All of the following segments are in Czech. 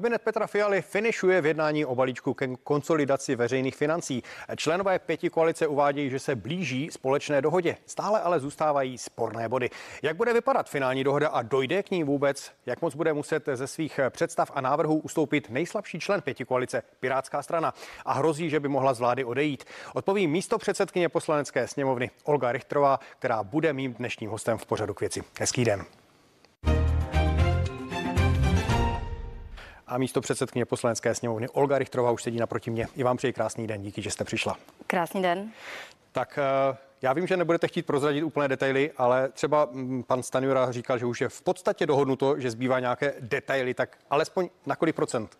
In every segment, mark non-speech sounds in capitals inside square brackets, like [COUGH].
Kabinet Petra Fialy finišuje v jednání o balíčku ke konsolidaci veřejných financí. Členové pěti koalice uvádějí, že se blíží společné dohodě. Stále ale zůstávají sporné body. Jak bude vypadat finální dohoda a dojde k ní vůbec? Jak moc bude muset ze svých představ a návrhů ustoupit nejslabší člen pěti koalice, Pirátská strana? A hrozí, že by mohla z vlády odejít. Odpoví místo předsedkyně poslanecké sněmovny Olga Richtrová, která bude mým dnešním hostem v pořadu k věci. Hezký den. A místo předsedkyně poslanecké sněmovny Olga Richtrová už sedí naproti mě. I vám přeji krásný den, díky, že jste přišla. Krásný den. Tak eh, já vím, že nebudete chtít prozradit úplné detaily, ale třeba mm, pan Stanjura říkal, že už je v podstatě dohodnuto, že zbývá nějaké detaily, tak alespoň na kolik procent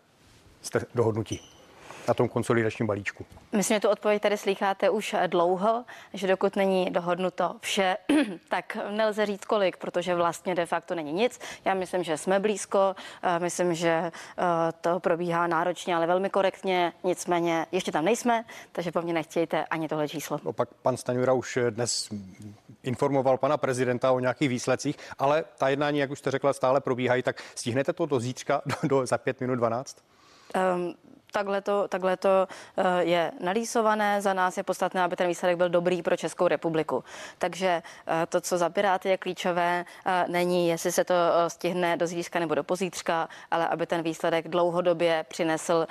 jste dohodnutí? Na tom konsolidačním balíčku? Myslím, že tu odpověď tady slycháte už dlouho, že dokud není dohodnuto vše, [CLEARS THROAT] tak nelze říct kolik, protože vlastně de facto není nic. Já myslím, že jsme blízko, eh, myslím, že eh, to probíhá náročně, ale velmi korektně, nicméně ještě tam nejsme, takže po mně nechtějte ani tohle číslo. No, pak pan Staňura už dnes informoval pana prezidenta o nějakých výsledcích, ale ta jednání, jak už jste řekla, stále probíhají, tak stihnete to do zítřka, [LAUGHS] do, do za pět minut 12? Um, Takhle to, takhle to eh, je nalísované. Za nás je podstatné, aby ten výsledek byl dobrý pro Českou republiku. Takže eh, to, co za Piráty je klíčové, eh, není, jestli se to stihne do zítřka nebo do pozítřka, ale aby ten výsledek dlouhodobě přinesl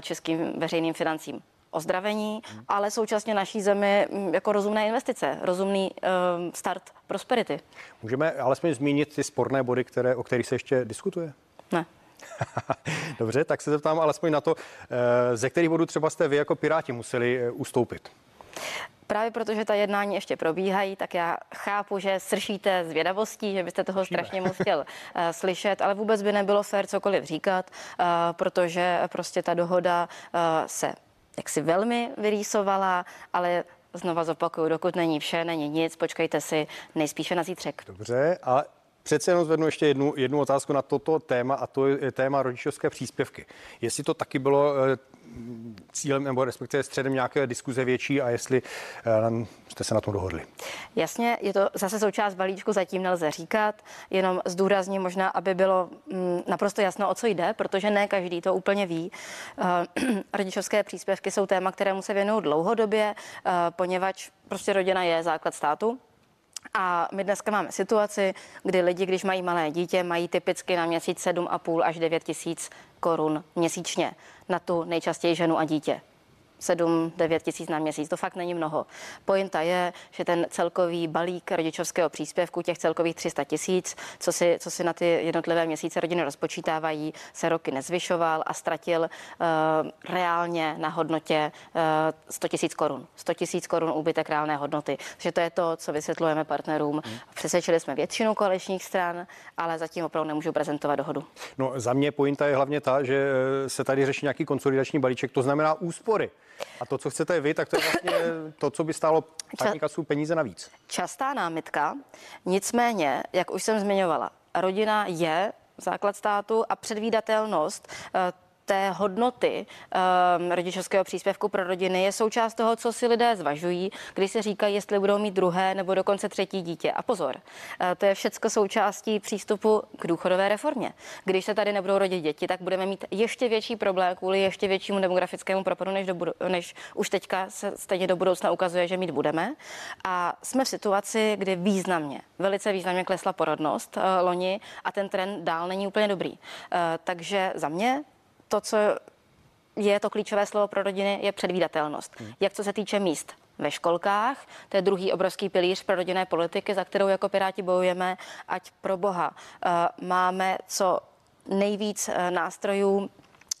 českým veřejným financím ozdravení, ale současně naší zemi mm, jako rozumné investice, rozumný start prosperity. Můžeme alespoň zmínit ty sporné body, které, o kterých se ještě diskutuje? Ne. [LAUGHS] Dobře, tak se zeptám alespoň na to, eh, ze kterých bodů třeba jste vy jako Piráti museli eh, ustoupit. Právě protože ta jednání ještě probíhají, tak já chápu, že sršíte zvědavostí, že byste toho Slyšíme. strašně moc chtěl uh, slyšet, ale vůbec by nebylo fér cokoliv říkat, uh, protože prostě ta dohoda uh, se jaksi velmi vyrýsovala, ale znova zopakuju, dokud není vše, není nic, počkejte si nejspíše na zítřek. Dobře, ale Přece jenom zvednu ještě jednu, jednu otázku na toto téma a to je téma rodičovské příspěvky. Jestli to taky bylo eh, cílem nebo respektive středem nějaké diskuze větší a jestli eh, jste se na tom dohodli. Jasně, je to zase součást balíčku, zatím nelze říkat, jenom zdůrazním možná, aby bylo mm, naprosto jasno, o co jde, protože ne každý to úplně ví. Eh, [CLEARS THROAT] rodičovské příspěvky jsou téma, kterému se věnují dlouhodobě, poněvadž prostě rodina je základ státu, a my dneska máme situaci, kdy lidi, když mají malé dítě, mají typicky na měsíc 7,5 až 9 tisíc korun měsíčně na tu nejčastěji ženu a dítě. 7-9 tisíc na měsíc. To fakt není mnoho. Pointa je, že ten celkový balík rodičovského příspěvku, těch celkových 300 tisíc, co si, co si na ty jednotlivé měsíce rodiny rozpočítávají, se roky nezvyšoval a ztratil uh, reálně na hodnotě uh, 100 tisíc korun. 100 tisíc korun úbytek reálné hodnoty. Takže to je to, co vysvětlujeme partnerům. Hmm. Přesvědčili jsme většinu koaličních stran, ale zatím opravdu nemůžu prezentovat dohodu. No za mě pointa je hlavně ta, že se tady řeší nějaký konsolidační balíček, to znamená úspory. A to, co chcete vy, tak to je vlastně to, co by stálo kasu peníze navíc. Častá námitka, nicméně, jak už jsem zmiňovala, rodina je základ státu a předvídatelnost eh, té hodnoty um, rodičovského příspěvku pro rodiny je součást toho, co si lidé zvažují, když se říkají, jestli budou mít druhé nebo dokonce třetí dítě. A pozor, uh, to je všechno součástí přístupu k důchodové reformě. Když se tady nebudou rodit děti, tak budeme mít ještě větší problém kvůli ještě většímu demografickému propadu, než, do, než už teďka se stejně do budoucna ukazuje, že mít budeme. A jsme v situaci, kdy významně, velice významně klesla porodnost uh, loni a ten trend dál není úplně dobrý. Uh, takže za mě to, co je to klíčové slovo pro rodiny, je předvídatelnost. Hmm. Jak co se týče míst ve školkách, to je druhý obrovský pilíř pro rodinné politiky, za kterou jako Piráti bojujeme, ať pro Boha eh, máme co nejvíc eh, nástrojů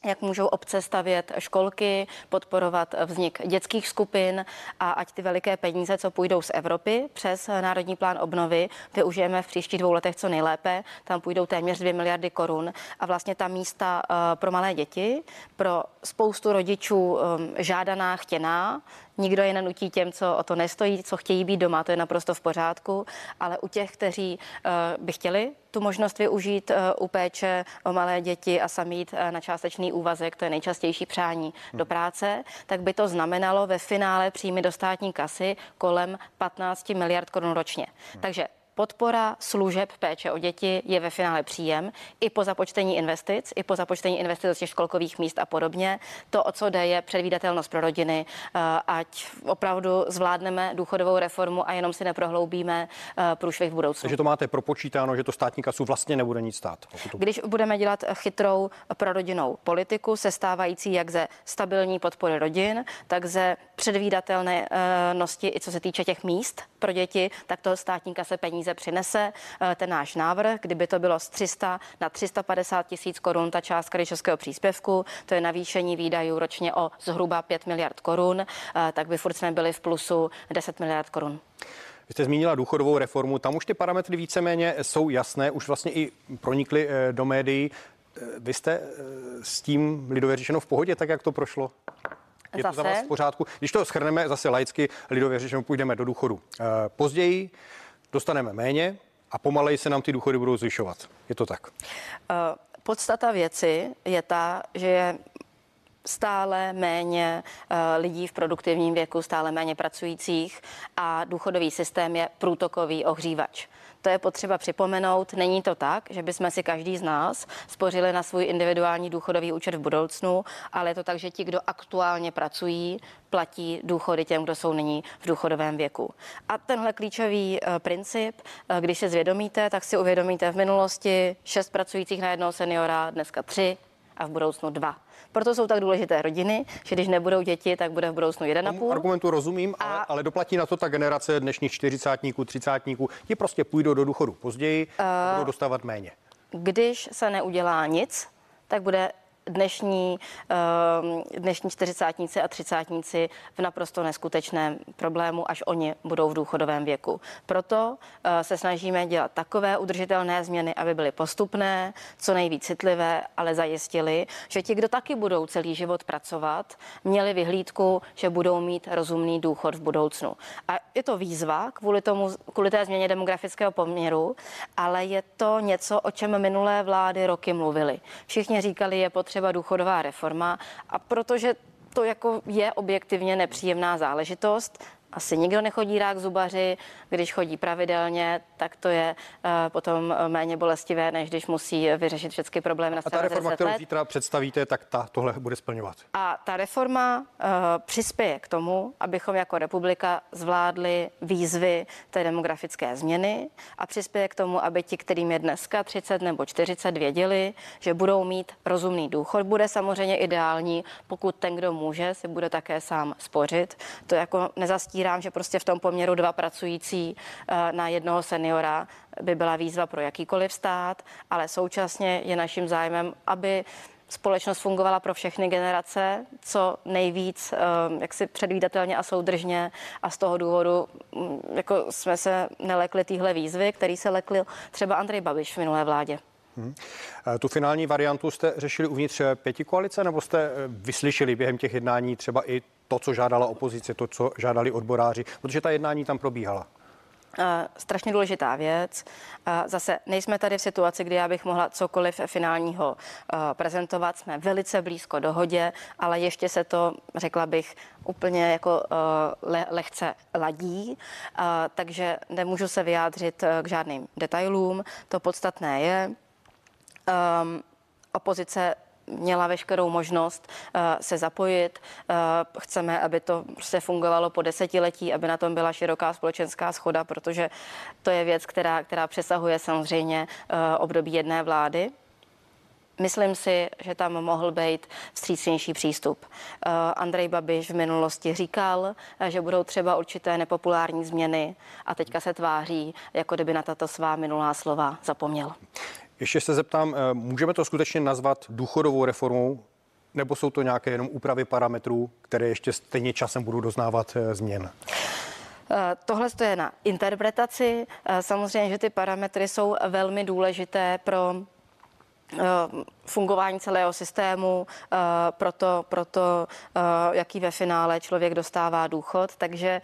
jak můžou obce stavět školky, podporovat vznik dětských skupin a ať ty veliké peníze, co půjdou z Evropy přes Národní plán obnovy, využijeme v příštích dvou letech co nejlépe. Tam půjdou téměř 2 miliardy korun a vlastně ta místa eh, pro malé děti, pro spoustu rodičů eh, žádaná, chtěná, Nikdo je nenutí těm, co o to nestojí, co chtějí být doma, to je naprosto v pořádku, ale u těch, kteří uh, by chtěli tu možnost využít uh, u péče o malé děti a sami jít uh, na částečný úvazek, to je nejčastější přání hmm. do práce, tak by to znamenalo ve finále příjmy do státní kasy kolem 15 miliard korun ročně. Hmm. Takže podpora služeb péče o děti je ve finále příjem i po započtení investic, i po započtení investic do těch školkových míst a podobně. To, o co jde, je předvídatelnost pro rodiny, eh, ať opravdu zvládneme důchodovou reformu a jenom si neprohloubíme eh, průšvih v budoucnu. Takže to máte propočítáno, že to státní kasu vlastně nebude nic stát. To... Když budeme dělat chytrou prorodinnou politiku, sestávající jak ze stabilní podpory rodin, tak ze předvídatelnosti i co se týče těch míst pro děti, tak to státní kase peníze přinese. Eh, ten náš návrh, kdyby to bylo z 300 na 350 tisíc korun, ta částka rodičovského příspěvku, to je navýšení výdajů ročně o zhruba 5 miliard korun, eh, tak by furt jsme byli v plusu 10 miliard korun. Vy jste zmínila důchodovou reformu, tam už ty parametry víceméně jsou jasné, už vlastně i pronikly eh, do médií. Vy jste s tím lidově řečeno v pohodě, tak jak to prošlo? Je zase? to za vás v pořádku? Když to schrneme zase laicky, lidově řečeno, půjdeme do důchodu. Později dostaneme méně a pomaleji se nám ty důchody budou zvyšovat. Je to tak? Podstata věci je ta, že je stále méně lidí v produktivním věku, stále méně pracujících a důchodový systém je průtokový ohřívač. To je potřeba připomenout. Není to tak, že bychom si každý z nás spořili na svůj individuální důchodový účet v budoucnu, ale je to tak, že ti, kdo aktuálně pracují, platí důchody těm, kdo jsou nyní v důchodovém věku. A tenhle klíčový uh, princip, uh, když se zvědomíte, tak si uvědomíte v minulosti šest pracujících na jednoho seniora, dneska tři a v budoucnu dva. Proto jsou tak důležité rodiny, že když nebudou děti, tak bude v budoucnu 1,5. Argumentu rozumím, a... ale, ale doplatí na to ta generace dnešních čtyřicátníků, třicátníků. Ti prostě půjdou do důchodu později, uh... budou dostávat méně. Když se neudělá nic, tak bude dnešní, ehm, dnešní čtyřicátníci a třicátníci v naprosto neskutečném problému, až oni budou v důchodovém věku. Proto eh, se snažíme dělat takové udržitelné změny, aby byly postupné, co nejvíc citlivé, ale zajistili, že ti, kdo taky budou celý život pracovat, měli vyhlídku, že budou mít rozumný důchod v budoucnu. A je to výzva kvůli, tomu, kvůli té změně demografického poměru, ale je to něco, o čem minulé vlády roky mluvily. Všichni říkali, je potřeba třeba důchodová reforma. A protože to jako je objektivně nepříjemná záležitost, asi nikdo nechodí rád k zubaři, když chodí pravidelně, tak to je uh, potom méně bolestivé, než když musí vyřešit všechny problémy na A ta reforma, kterou zítra představíte, tak ta tohle bude splňovat. A ta reforma uh, přispěje k tomu, abychom jako republika zvládli výzvy té demografické změny a přispěje k tomu, aby ti, kterým je dneska 30 nebo 40, věděli, že budou mít rozumný důchod. Bude samozřejmě ideální, pokud ten, kdo může, si bude také sám spořit. To jako nezastírá nepopírám, že prostě v tom poměru dva pracující eh, na jednoho seniora by byla výzva pro jakýkoliv stát, ale současně je naším zájmem, aby společnost fungovala pro všechny generace, co nejvíc eh, jaksi předvídatelně a soudržně a z toho důvodu mm, jako jsme se nelekli týhle výzvy, který se lekl třeba Andrej Babiš v minulé vládě. Hmm. Tu finální variantu jste řešili uvnitř pěti koalice, nebo jste vyslyšeli během těch jednání třeba i to, co žádala opozice, to, co žádali odboráři, protože ta jednání tam probíhala. Uh, strašně důležitá věc. Zase nejsme tady v situaci, kdy já bych mohla cokoliv finálního prezentovat. Jsme velice blízko dohodě, ale ještě se to, řekla bych, úplně jako le, lehce ladí, takže nemůžu se vyjádřit k žádným detailům. To podstatné je, um, opozice měla veškerou možnost uh, se zapojit. Uh, chceme, aby to prostě fungovalo po desetiletí, aby na tom byla široká společenská schoda, protože to je věc, která, která přesahuje samozřejmě uh, období jedné vlády. Myslím si, že tam mohl být vstřícnější přístup. Andrej Babiš v minulosti říkal, že budou třeba určité nepopulární změny a teďka se tváří, jako kdyby na tato svá minulá slova zapomněl. Ještě se zeptám, eh, můžeme to skutečně nazvat důchodovou reformou, nebo jsou to nějaké jenom úpravy parametrů, které ještě stejně časem budou doznávat eh, změn? Eh, tohle je na interpretaci. Samozřejmě, že ty parametry jsou velmi důležité pro fungování celého systému, proto, proto jaký ve finále člověk dostává důchod. Takže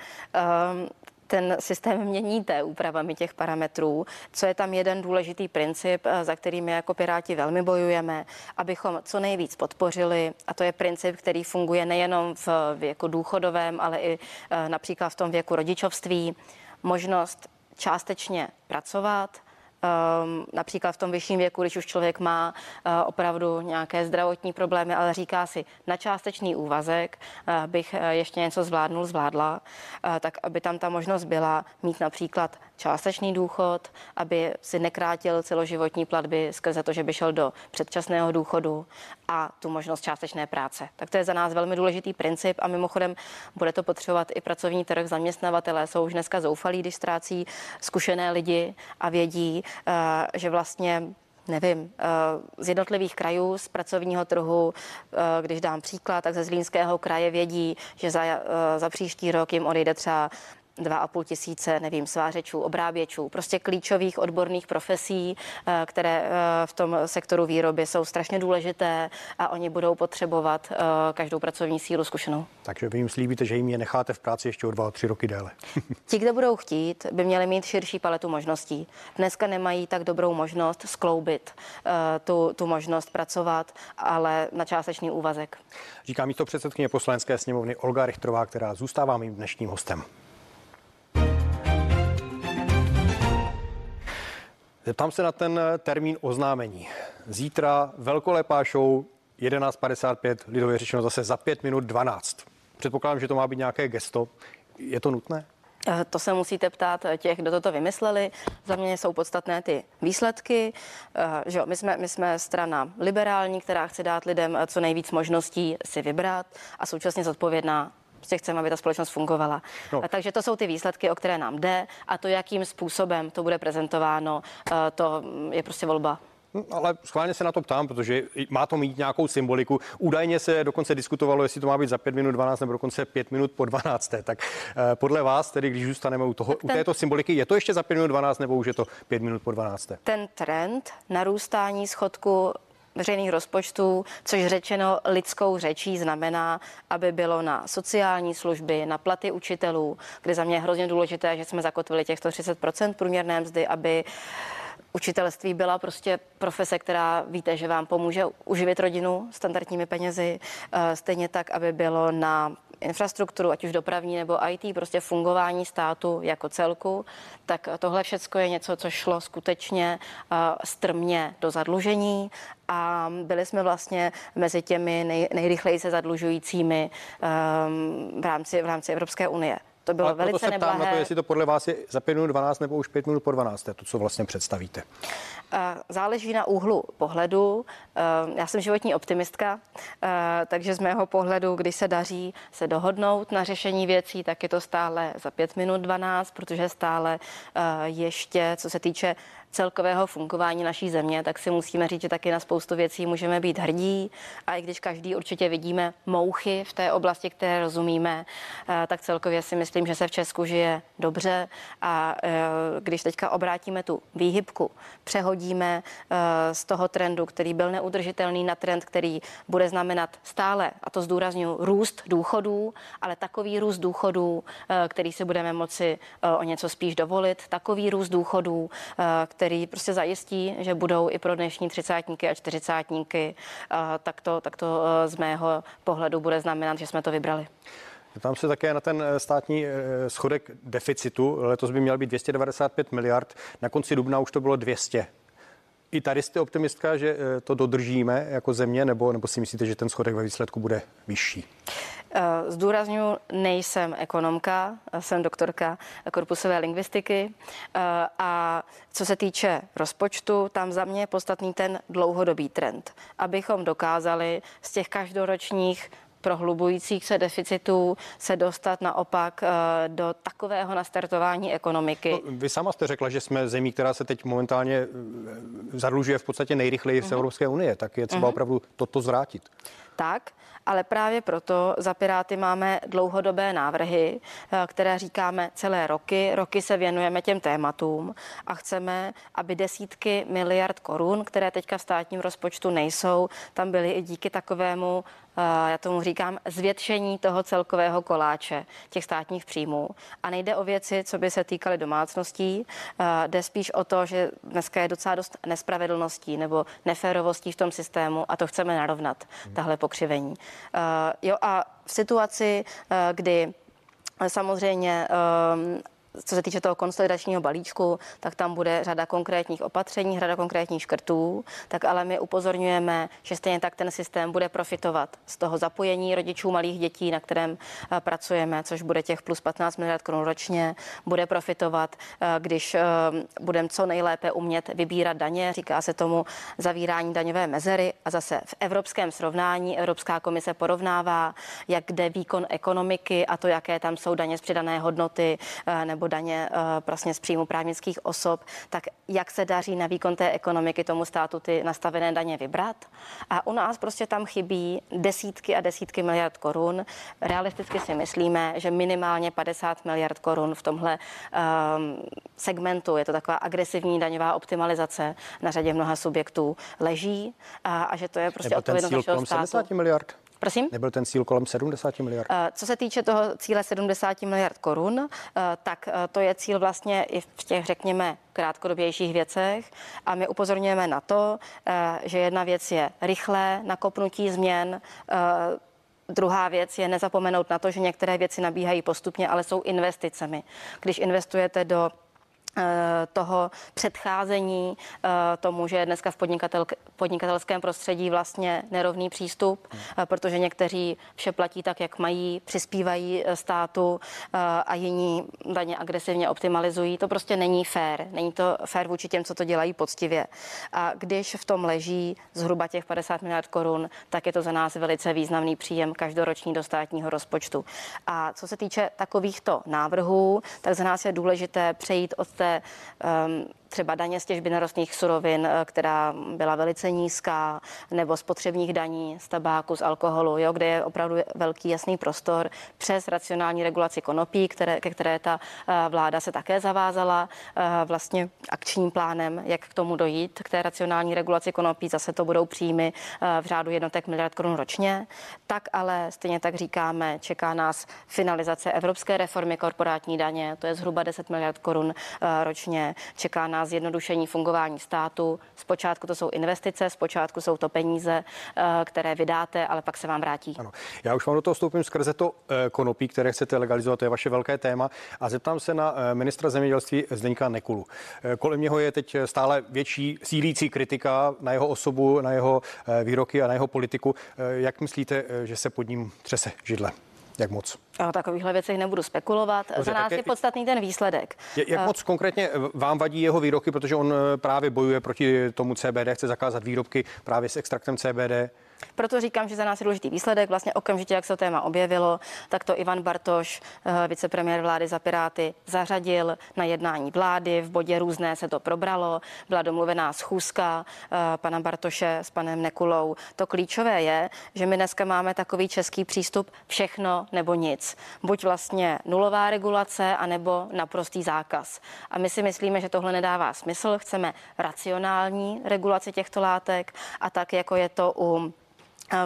ten systém měníte úpravami těch parametrů, co je tam jeden důležitý princip, eh, za který my jako Piráti velmi bojujeme, abychom co nejvíc podpořili, a to je princip, který funguje nejenom v věku důchodovém, ale i eh, například v tom věku rodičovství, možnost částečně pracovat, Um, například v tom vyšším věku, když už člověk má uh, opravdu nějaké zdravotní problémy, ale říká si, na částečný úvazek uh, bych uh, ještě něco zvládnul, zvládla, uh, tak aby tam ta možnost byla mít například částečný důchod, aby si nekrátil celoživotní platby skrze to, že by šel do předčasného důchodu a tu možnost částečné práce. Tak to je za nás velmi důležitý princip a mimochodem bude to potřebovat i pracovní trh. Zaměstnavatelé jsou už dneska zoufalí, když ztrácí zkušené lidi a vědí, že vlastně nevím, eh, z jednotlivých krajů, z pracovního trhu, eh, když dám příklad, tak ze Zlínského kraje vědí, že za, za příští rok jim odejde třeba 2,5 tisíce, nevím, svářečů, obráběčů, prostě klíčových odborných profesí, eh, které eh, v tom sektoru výroby jsou strašně důležité a oni budou potřebovat eh, každou pracovní sílu zkušenou. Takže vy jim slíbíte, že jim je necháte v práci ještě o dva, tři roky déle. [LAUGHS] Ti, kdo budou chtít, by měli mít širší paletu možností. Dneska nemají tak dobrou možnost skloubit tu, tu možnost pracovat, ale na částečný úvazek. Říká místo předsedkyně poslanecké sněmovny Olga Richtrová, která zůstává mým dnešním hostem. Zeptám se na ten eh, termín oznámení. Zítra velkolepá show 11.55, lidově řečeno zase za 5 minut 12. Předpokládám, že to má být nějaké gesto. Je to nutné? Eh, to se musíte ptát eh, těch, kdo toto vymysleli. Za mě jsou podstatné ty výsledky. Že my, jsme, my jsme strana liberální, která chce dát lidem co nejvíc možností si vybrat a současně zodpovědná Prostě chceme, aby ta společnost fungovala. No. Takže to jsou ty výsledky, o které nám jde a to, jakým způsobem to bude prezentováno, eh, to je prostě volba hm, ale schválně se na to ptám, protože má to mít nějakou symboliku. Údajně se dokonce diskutovalo, jestli to má být za 5 minut 12 nebo dokonce 5 minut po 12. Tak eh, podle vás, tedy když zůstaneme u, toho, ten, u této symboliky, je to ještě za 5 minut 12 nebo už je to 5 minut po 12? Ten trend narůstání schodku veřejných rozpočtů, což řečeno lidskou řečí znamená, aby bylo na sociální služby, na platy učitelů, kde za mě je hrozně důležité, že jsme zakotvili těch 130% průměrné mzdy, aby učitelství byla prostě profese, která víte, že vám pomůže uživit rodinu standardními penězi, eh, stejně tak, aby bylo na infrastrukturu, ať už dopravní nebo IT, prostě fungování státu jako celku, tak tohle všechno je něco, co šlo skutečně uh, strmě do zadlužení a byli jsme vlastně mezi těmi nej, nejrychleji se zadlužujícími um, v, rámci, v rámci Evropské unie. To bylo Ale velice se neblahé. na to, jestli to podle vás je za 5 minut 12 nebo už 5 minut po 12, to, co vlastně představíte. Záleží na úhlu pohledu. Já jsem životní optimistka, takže z mého pohledu, když se daří se dohodnout na řešení věcí, tak je to stále za 5 minut 12, protože stále ještě, co se týče celkového fungování naší země, tak si musíme říct, že taky na spoustu věcí můžeme být hrdí. A i když každý určitě vidíme mouchy v té oblasti, které rozumíme, eh, tak celkově si myslím, že se v Česku žije dobře. A eh, když teďka obrátíme tu výhybku, přehodíme eh, z toho trendu, který byl neudržitelný, na trend, který bude znamenat stále, a to zdůraznuju, růst důchodů, ale takový růst důchodů, který si budeme moci o něco spíš dovolit, takový růst důchodů, který prostě zajistí, že budou i pro dnešní třicátníky a čtyřicátníky, tak to, tak to e, z mého pohledu bude znamenat, že jsme to vybrali. Tam se také na ten e, státní schodek deficitu. Letos by měl být 295 miliard, na konci dubna už to bylo 200. I tady jste optimistka, že to dodržíme jako země, nebo, nebo si myslíte, že ten schodek ve výsledku bude vyšší? Eh, zdůraznuju, nejsem ekonomka, jsem doktorka korpusové lingvistiky eh, a co se týče rozpočtu, tam za mě je podstatný ten dlouhodobý trend, abychom dokázali z těch každoročních prohlubujících se deficitů se dostat naopak eh, do takového nastartování ekonomiky. No, vy sama jste řekla, že jsme zemí, která se teď momentálně zadlužuje v podstatě nejrychleji z uh-huh. Evropské unie, tak je třeba uh-huh. opravdu toto zvrátit. Tak, ale právě proto za Piráty máme dlouhodobé návrhy, eh, které říkáme celé roky. Roky se věnujeme těm tématům a chceme, aby desítky miliard korun, které teďka v státním rozpočtu nejsou, tam byly i díky takovému já tomu říkám, zvětšení toho celkového koláče těch státních příjmů. A nejde o věci, co by se týkaly domácností, jde spíš o to, že dneska je docela dost nespravedlností nebo neférovostí v tom systému a to chceme narovnat, tahle pokřivení. Jo a v situaci, kdy samozřejmě co se týče toho konsolidačního balíčku, tak tam bude řada konkrétních opatření, řada konkrétních škrtů, tak ale my upozorňujeme, že stejně tak ten systém bude profitovat z toho zapojení rodičů malých dětí, na kterém eh, pracujeme, což bude těch plus 15 miliard korun ročně, bude profitovat, eh, když eh, budeme co nejlépe umět vybírat daně, říká se tomu zavírání daňové mezery. A zase v evropském srovnání Evropská komise porovnává, jak jde výkon ekonomiky a to, jaké tam jsou daně z přidané hodnoty nebo nebo daně vlastně z příjmu právnických osob, tak jak se daří na výkon té ekonomiky tomu státu ty nastavené daně vybrat. A u nás prostě tam chybí desítky a desítky miliard korun. Realisticky si myslíme, že minimálně 50 miliard korun v tomhle um, segmentu, je to taková agresivní daňová optimalizace na řadě mnoha subjektů, leží a, a že to je prostě odpovědnost našeho státu. 70 miliard? Prosím? Nebyl ten cíl kolem 70 miliard? Eh, co se týče toho cíle 70 miliard korun, eh, tak eh, to je cíl vlastně i v těch, řekněme, krátkodobějších věcech a my upozorňujeme na to, že jedna věc je rychlé nakopnutí změn, Druhá věc je nezapomenout na to, že některé věci nabíhají postupně, ale jsou investicemi. Když investujete do toho předcházení eh, tomu, že je dneska v podnikatel, podnikatelském prostředí vlastně nerovný přístup, hmm. protože někteří vše platí tak, jak mají, přispívají státu a jiní daně agresivně optimalizují. To prostě není fér. Není to fér vůči těm, co to dělají poctivě. A když v tom leží zhruba těch 50 miliard korun, tak je to za nás velice významný příjem každoroční do státního rozpočtu. A co se týče takovýchto návrhů, tak za nás je důležité přejít od té um, třeba daně z těžby nerostných surovin, eh, která byla velice nízká, nebo spotřebních daní z tabáku, z alkoholu, jo, kde je opravdu velký jasný prostor přes racionální regulaci konopí, které, ke které ta eh, vláda se také zavázala eh, vlastně akčním plánem, jak k tomu dojít, k té racionální regulaci konopí. Zase to budou příjmy v řádu jednotek miliard korun ročně. Tak ale stejně tak říkáme, čeká nás finalizace evropské reformy korporátní daně, to je zhruba 10 miliard korun ročně. Čeká nás zjednodušení fungování státu. Zpočátku to jsou investice, zpočátku jsou to peníze, eh, které vydáte, ale pak se vám vrátí. Ano. Já už vám do toho vstoupím skrze to eh, konopí, které chcete legalizovat, to je vaše velké téma. A zeptám se na eh, ministra zemědělství Zdeňka Nekulu. Kolem něho je teď stále větší sílící kritika na jeho osobu, na jeho výroky a na jeho politiku. Jak myslíte, že se pod ním třese židle? Jak moc? O takovýchhle věcech nebudu spekulovat. Dobře, Za nás je podstatný ten výsledek. Jak moc konkrétně vám vadí jeho výroky, protože on právě bojuje proti tomu CBD, chce zakázat výrobky právě s extraktem CBD? Proto říkám, že za nás je důležitý výsledek. Vlastně okamžitě, jak se to téma objevilo, tak to Ivan Bartoš, eh, vicepremiér vlády za Piráty, zařadil na jednání vlády. V bodě různé se to probralo. Byla domluvená schůzka eh, pana Bartoše s panem Nekulou. To klíčové je, že my dneska máme takový český přístup všechno nebo nic. Buď vlastně nulová regulace, anebo naprostý zákaz. A my si myslíme, že tohle nedává smysl. Chceme racionální regulaci těchto látek a tak, jako je to u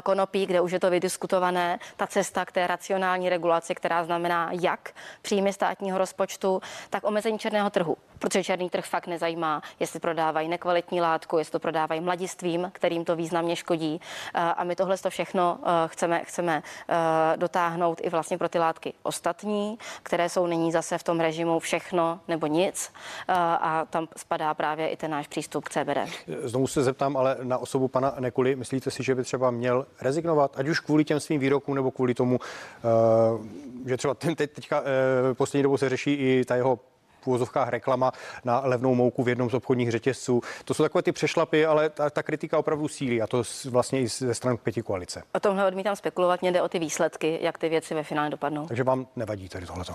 konopí, kde už je to vydiskutované, ta cesta k té racionální regulaci, která znamená jak příjmy státního rozpočtu, tak omezení černého trhu protože černý trh fakt nezajímá, jestli prodávají nekvalitní látku, jestli to prodávají mladistvím, kterým to významně škodí. Eh, a my tohle to všechno eh, chceme, chceme dotáhnout i vlastně pro ty látky ostatní, které jsou nyní zase v tom režimu všechno nebo nic. A tam spadá právě i ten náš přístup k CBD. Znovu se zeptám, ale na osobu pana Nekuli, myslíte si, že by třeba měl rezignovat, ať už kvůli těm svým výrokům nebo kvůli tomu, že třeba ten, teď, teďka poslední dobou se řeší i ta jeho v úvozovkách reklama na levnou mouku v jednom z obchodních řetězců. To jsou takové ty přešlapy, ale ta, ta kritika opravdu sílí a to vlastně i ze stran pěti koalice. O tomhle odmítám spekulovat, mě jde o ty výsledky, jak ty věci ve finále dopadnou. Takže vám nevadí tady tohleto?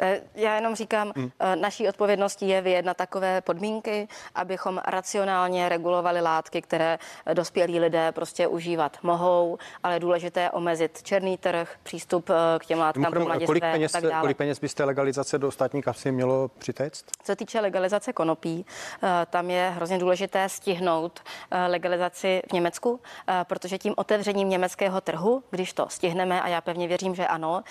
Eh, já jenom říkám, hmm. naší odpovědností je vyjednat takové podmínky, abychom racionálně regulovali látky, které dospělí lidé prostě užívat mohou, ale důležité je omezit černý trh, přístup eh, k těm látkám pro kolik peněz, tak dále. kolik peněz byste legalizace do státní kasy mělo přitéct? Co se týče legalizace konopí, tam je hrozně důležité stihnout legalizaci v Německu, protože tím otevřením německého trhu, když to stihneme, a já pevně věřím, že ano,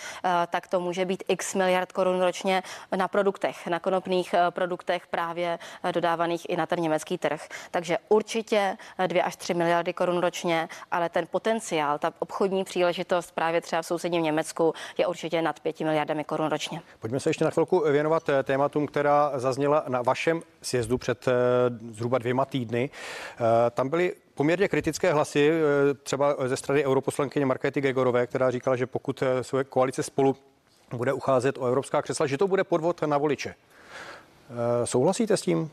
tak to může být x miliard korun korun ročně na produktech, na konopných produktech právě dodávaných i na ten německý trh. Takže určitě 2 až 3 miliardy korun ročně, ale ten potenciál, ta obchodní příležitost právě třeba v sousedním Německu je určitě nad 5 miliardami korun ročně. Pojďme se ještě na chvilku věnovat eh, tématům, která zazněla na vašem sjezdu před eh, zhruba dvěma týdny. Eh, tam byly poměrně kritické hlasy, třeba ze strany europoslankyně Markéty Gregorové, která říkala, že pokud svoje koalice spolu bude ucházet o evropská křesla, že to bude podvod na voliče. Souhlasíte s tím?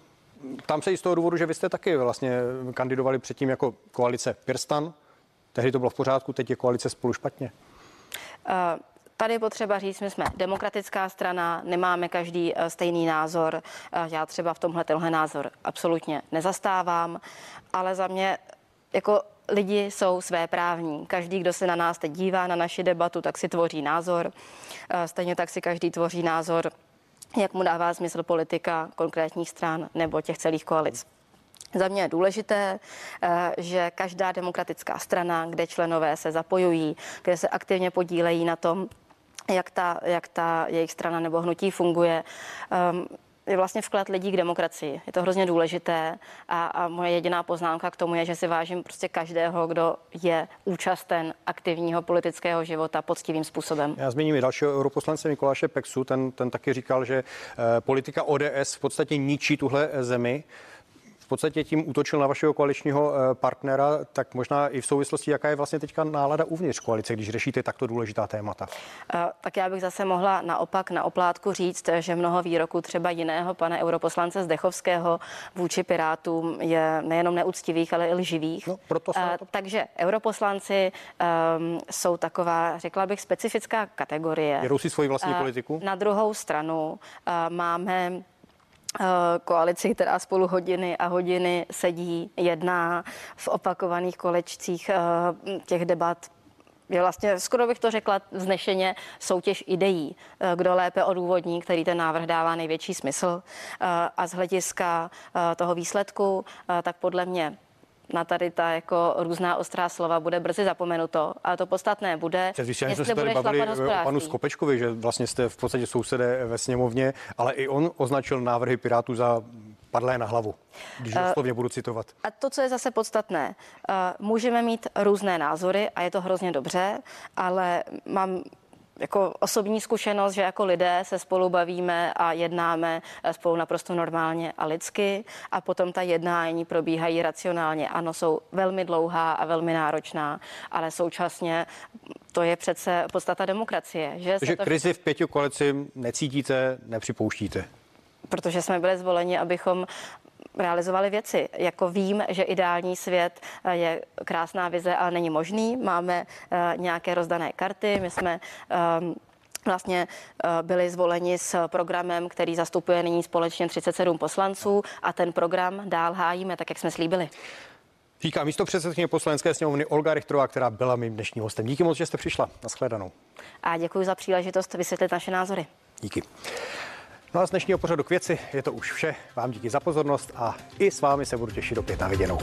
Tam se i z toho důvodu, že vy jste taky vlastně kandidovali předtím jako koalice Pirstan. Tehdy to bylo v pořádku, teď je koalice spolu špatně. Uh... Tady potřeba říct, my jsme demokratická strana, nemáme každý eh, stejný názor. Eh, já třeba v tomhle tenhle názor absolutně nezastávám, ale za mě jako lidi jsou své právní. Každý, kdo se na nás teď dívá, na naši debatu, tak si tvoří názor. Stejně tak si každý tvoří názor jak mu dává smysl politika konkrétních stran nebo těch celých koalic. Za mě je důležité, eh, že každá demokratická strana, kde členové se zapojují, kde se aktivně podílejí na tom, jak ta, jak ta jejich strana nebo hnutí funguje, ehm, je vlastně vklad lidí k demokracii. Je to hrozně důležité a, a moje jediná poznámka k tomu je, že si vážím prostě každého, kdo je účasten aktivního politického života poctivým způsobem. Já zmíním i dalšího europoslance Mikuláše Pexu, ten, ten taky říkal, že eh, politika ODS v podstatě ničí tuhle zemi podstatě tím útočil na vašeho koaličního eh, partnera, tak možná i v souvislosti, jaká je vlastně teďka nálada uvnitř koalice, když řešíte takto důležitá témata. Eh, tak já bych zase mohla naopak na oplátku říct, že mnoho výroků třeba jiného pana europoslance Zdechovského vůči Pirátům je nejenom neúctivých, ale i lživých. No, proto jsem to... Takže europoslanci um, jsou taková, řekla bych, specifická kategorie. Jedou si svoji vlastní politiku? Na druhou stranu uh, máme Eh, koalici, která spolu hodiny a hodiny sedí, jedná v opakovaných kolečcích eh, těch debat je vlastně, skoro bych to řekla vznešeně, soutěž ideí, eh, kdo lépe odůvodní, který ten návrh dává největší smysl. A z hlediska toho výsledku, tak podle mě na tady ta jako různá ostrá slova bude brzy zapomenuto, ale to podstatné bude. Před jestli jsme se tady bavili o panu Skopečkovi, že vlastně jste v podstatě sousedé ve sněmovně, ale i on označil návrhy Pirátů za padlé na hlavu, když uh, slovně budu citovat. A to, co je zase podstatné, uh, můžeme mít různé názory a je to hrozně dobře, ale mám jako osobní zkušenost, že jako lidé se spolu bavíme a jednáme eh, spolu naprosto normálně a lidsky a potom ta jednání probíhají racionálně. Ano, jsou velmi dlouhá a velmi náročná, ale současně to je přece podstata demokracie. Že Takže to... krizi v pěti koalici necítíte, nepřipouštíte? protože jsme byli zvoleni, abychom realizovali věci. Jako vím, že ideální svět eh, je krásná vize, ale není možný. Máme eh, nějaké rozdané karty. My jsme ehm, vlastně eh, byli zvoleni s programem, který zastupuje nyní společně 37 poslanců a ten program dál hájíme, tak jak jsme slíbili. Říká místo předsedkyně poslanecké sněmovny Olga Richtrová, která byla mým dnešním hostem. Díky moc, že jste přišla. Naschledanou. A děkuji za příležitost vysvětlit naše názory. Díky. No a z dnešního pořadu k věci je to už vše. Vám díky za pozornost a i s vámi se budu těšit opět na viděnou.